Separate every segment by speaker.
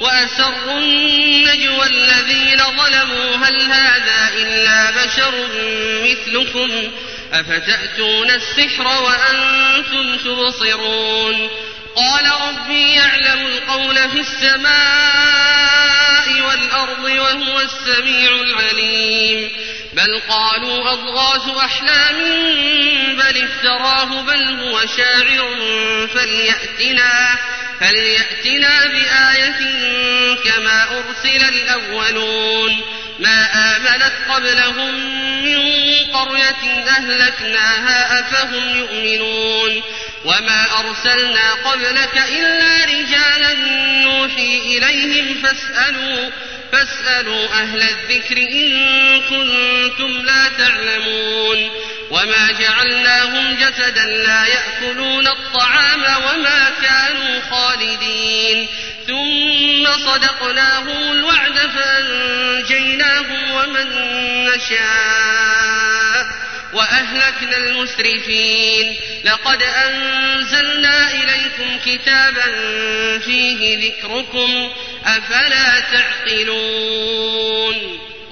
Speaker 1: وأسروا النجوى الذين ظلموا هل هذا إلا بشر مثلكم؟ أفتأتون السحر وأنتم تبصرون؟ قال ربي يعلم القول في السماء والأرض وهو السميع العليم. بل قالوا أضغاث أحلام بل افتراه بل هو شاعر فليأتنا. فليأتنا بآية كما أرسل الأولون. ما آمنت قبلهم من قرية أهلكناها أفهم يؤمنون. وما أرسلنا قبلك إلا رجالا نوحي إليهم فاسألوا فاسألوا أهل الذكر إن كنتم لا تعلمون. وما جعلناهم جسدا لا يأكلون الطعام وما كانوا خالدين. ثم صدقناهم الوعد فأنجيناهم ومن نشاء وأهلكنا المسرفين. لقد أنزلنا إليكم كتابا فيه ذكركم أفلا تعقلون.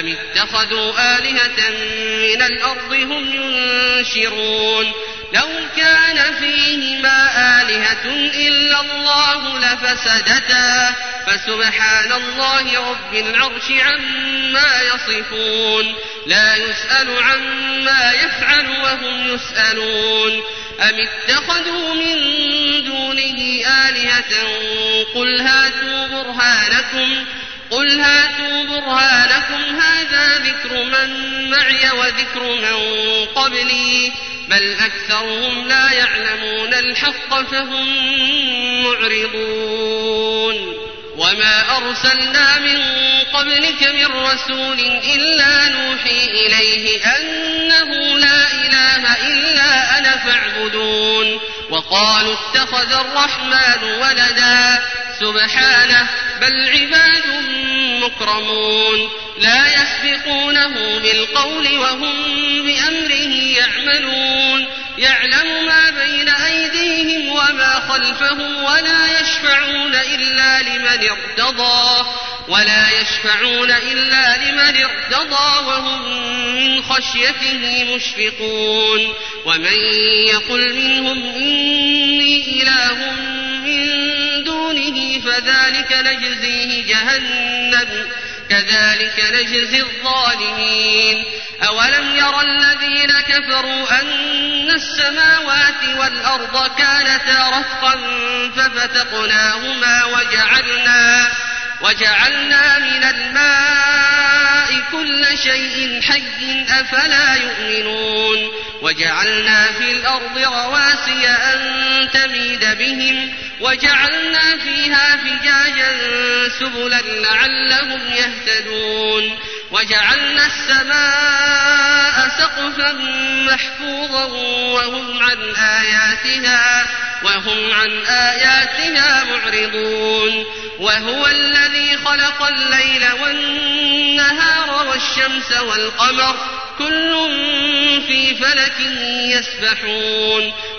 Speaker 1: أم اتخذوا آلهة من الأرض هم ينشرون لو كان فيهما آلهة إلا الله لفسدتا فسبحان الله رب العرش عما يصفون لا يسأل عما يفعل وهم يسألون أم اتخذوا من دونه آلهة قل هاتوا برهانكم قل هاتوا برهانكم هذا ذكر من معي وذكر من قبلي. بل أكثرهم لا يعلمون الحق فهم معرضون. وما أرسلنا من قبلك من رسول إلا نوحي إليه أنه لا إله إلا أنا فاعبدون. وقالوا اتخذ الرحمن ولدا. سبحانه بل عباد مكرمون لا يسبقونه بالقول وهم بأمره يعملون. يعلم ما بين أيديهم وما خلفهم ولا يشفعون إلا لمن ارتضى. ولا يشفعون إلا لمن ارتضى وهم من خشيته مشفقون. ومن يقل منهم فذلك نجزيه جهنم كذلك نجزي الظالمين. أولم ير الذين كفروا أن السماوات والأرض كانتا رتقا ففتقناهما وجعلنا وجعلنا من الماء كل شيء حي أفلا يؤمنون. وجعلنا في الأرض رواسي أن تميد بهم وجعلنا فيها فجاجا سبلا لعلهم يهتدون وجعلنا السماء سقفا محفوظا وهم عن آياتها وهم عن آياتها معرضون وهو الذي خلق الليل والنهار والشمس والقمر كل في فلك يسبحون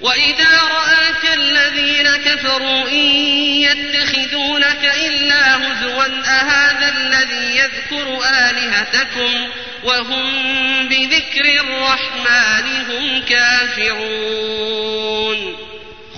Speaker 1: وإذا رآك الذين كفروا إن يتخذونك إلا هزوا أهذا الذي يذكر آلهتكم وهم بذكر الرحمن هم كافرون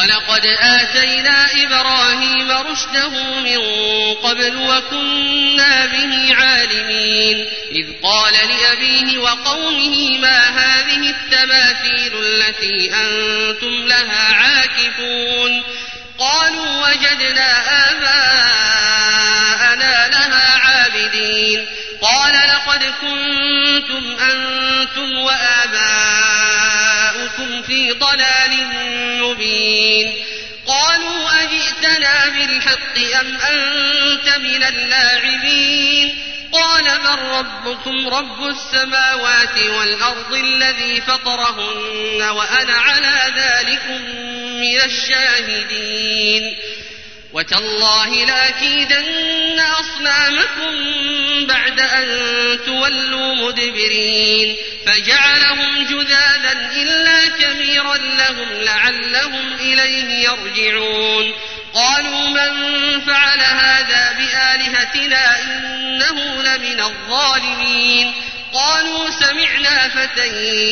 Speaker 1: ولقد آتينا إبراهيم رشده من قبل وكنا به عالمين. إذ قال لأبيه وقومه ما هذه التماثيل التي أنتم لها عاكفون؟ قالوا وجدنا آباءنا لها عابدين. قال لقد كنتم أنتم وآباؤكم في ضلال مبين قالوا أجئتنا بالحق أم أنت من اللاعبين؟ قال من ربكم رب السماوات والأرض الذي فطرهن وأنا على ذلكم من الشاهدين. وتالله لأكيدن أصنامكم بعد أن تولوا مدبرين فجعلهم جذاذا إلا كبيرا لهم لعلهم إليه يرجعون قالوا من فعل هذا بآلهتنا إنه لمن الظالمين قالوا سمعنا فتى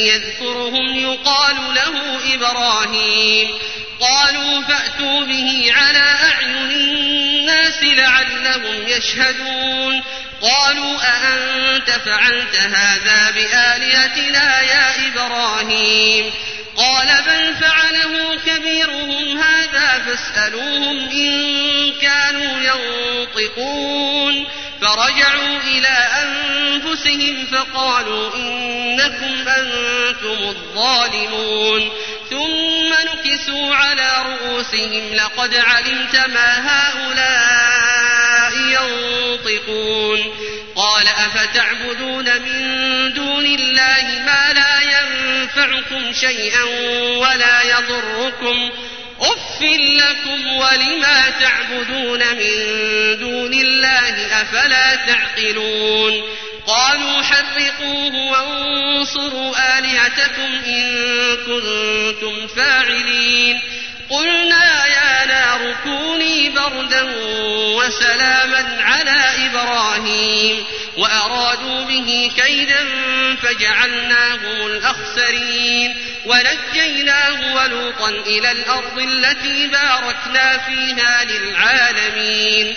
Speaker 1: يذكرهم يقال له إبراهيم قالوا فأتوا به على أعين الناس لعلهم يشهدون. قالوا أأنت فعلت هذا بآلهتنا يا إبراهيم؟ قال بل فعله كبيرهم هذا فاسألوهم إن كانوا ينطقون. فرجعوا إلى أنفسهم فقالوا إنكم أنتم الظالمون. ثم نكسوا على رؤوسهم لقد علمت ما هؤلاء ينطقون. قال أفتعبدون من دون الله ما لا ينفعكم شيئا ولا يضركم. أف لكم ولما تعبدون من دون الله أفلا تعقلون. قالوا حرقوه وانصروا آلهتكم إن كنتم فاعلين. قلنا يا نار كوني بردا وسلاما على إبراهيم. وأرادوا به كيدا فجعلناهم الأخسرين. ونجيناه ولوطا إلى الأرض التي باركنا فيها للعالمين.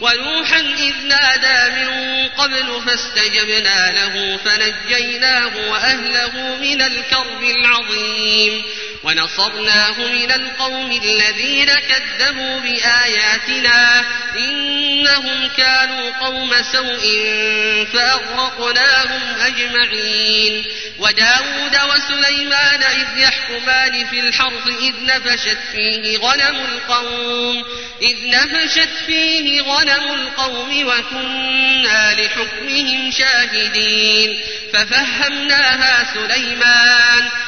Speaker 1: ونوحا إذ نادى من قبل فاستجبنا له فنجيناه وأهله من الكرب العظيم ونصرناه من القوم الذين كذبوا بآياتنا إنهم كانوا قوم سوء فأغرقناهم أجمعين. وداود وسليمان إذ يحكمان في الحرث إذ نفشت فيه غنم القوم إذ نفشت فيه غنم القوم وكنا لحكمهم شاهدين. ففهمناها سليمان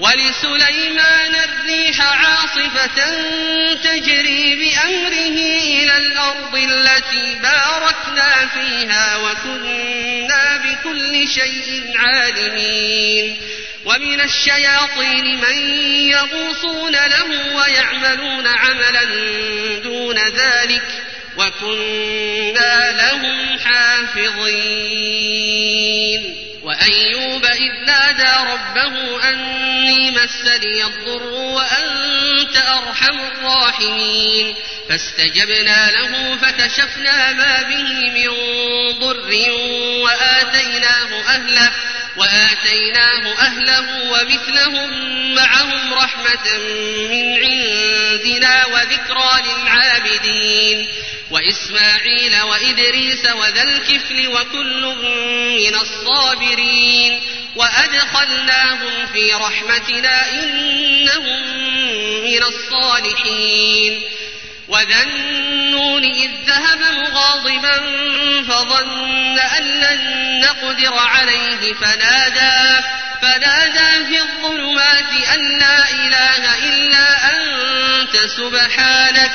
Speaker 1: ولسليمان الريح عاصفة تجري بأمره إلى الأرض التي باركنا فيها وكنا بكل شيء عالمين. ومن الشياطين من يغوصون له ويعملون عملا دون ذلك وكنا لهم حافظين. وأيوب إذ نادى ربه أني مسني الضر وأنت أرحم الراحمين فاستجبنا له فكشفنا ما به من ضر وآتيناه أهله وآتيناه أهله ومثلهم معهم رحمة من عندنا وذكرى للعابدين وإسماعيل وإدريس وذا الكفل وكل من الصابرين وأدخلناهم في رحمتنا إنهم من الصالحين. وذا النون إذ ذهب مغاضبا فظن أن لن نقدر عليه فنادى فنادى في الظلمات أن لا إله إلا أنت سبحانك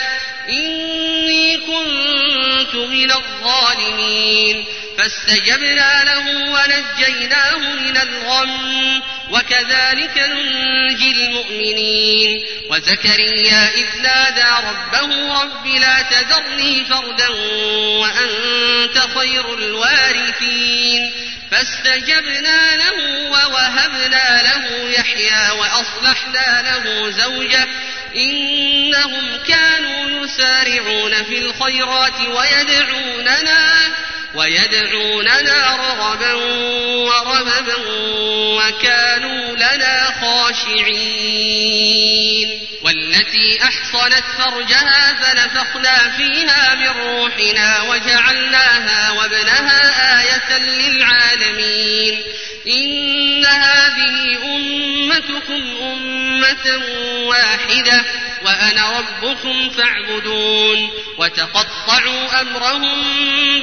Speaker 1: إني كنت من الظالمين. فاستجبنا له ونجيناه من الغم وكذلك ننجي المؤمنين. وزكريا إذ نادى ربه رب لا تذرني فردا وأنت خير الوارثين. فاستجبنا له ووهبنا له يحيى وأصلحنا له زوجه. إنهم كانوا يسارعون في الخيرات ويدعوننا. ويدعوننا رغبا ورهبا وكانوا لنا خاشعين. والتي أحصنت فرجها فنفخنا فيها من روحنا وجعلناها وابنها آية للعالمين. إن هذه أمتكم أمة واحدة وأنا ربكم فاعبدون. وتقطعوا أمرهم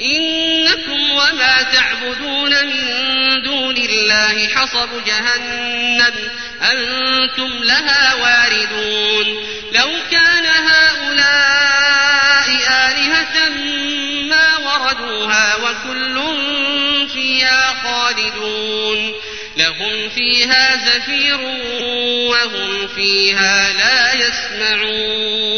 Speaker 1: إنكم وما تعبدون من دون الله حصب جهنم. أنتم لها واردون. لو كان هؤلاء آلهة ما وردوها وكل فيها خالدون. لهم فيها زفير وهم فيها لا يسمعون.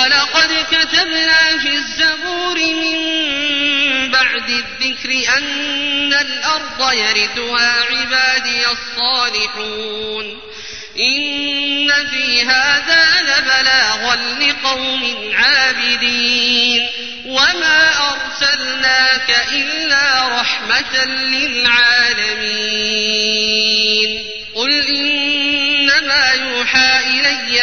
Speaker 1: ولقد كتبنا في الزبور من بعد الذكر أن الأرض يرثها عبادي الصالحون. إن في هذا لبلاغا لقوم عابدين. وما أرسلناك إلا رحمة للعالمين. قل إنما يوحى إلي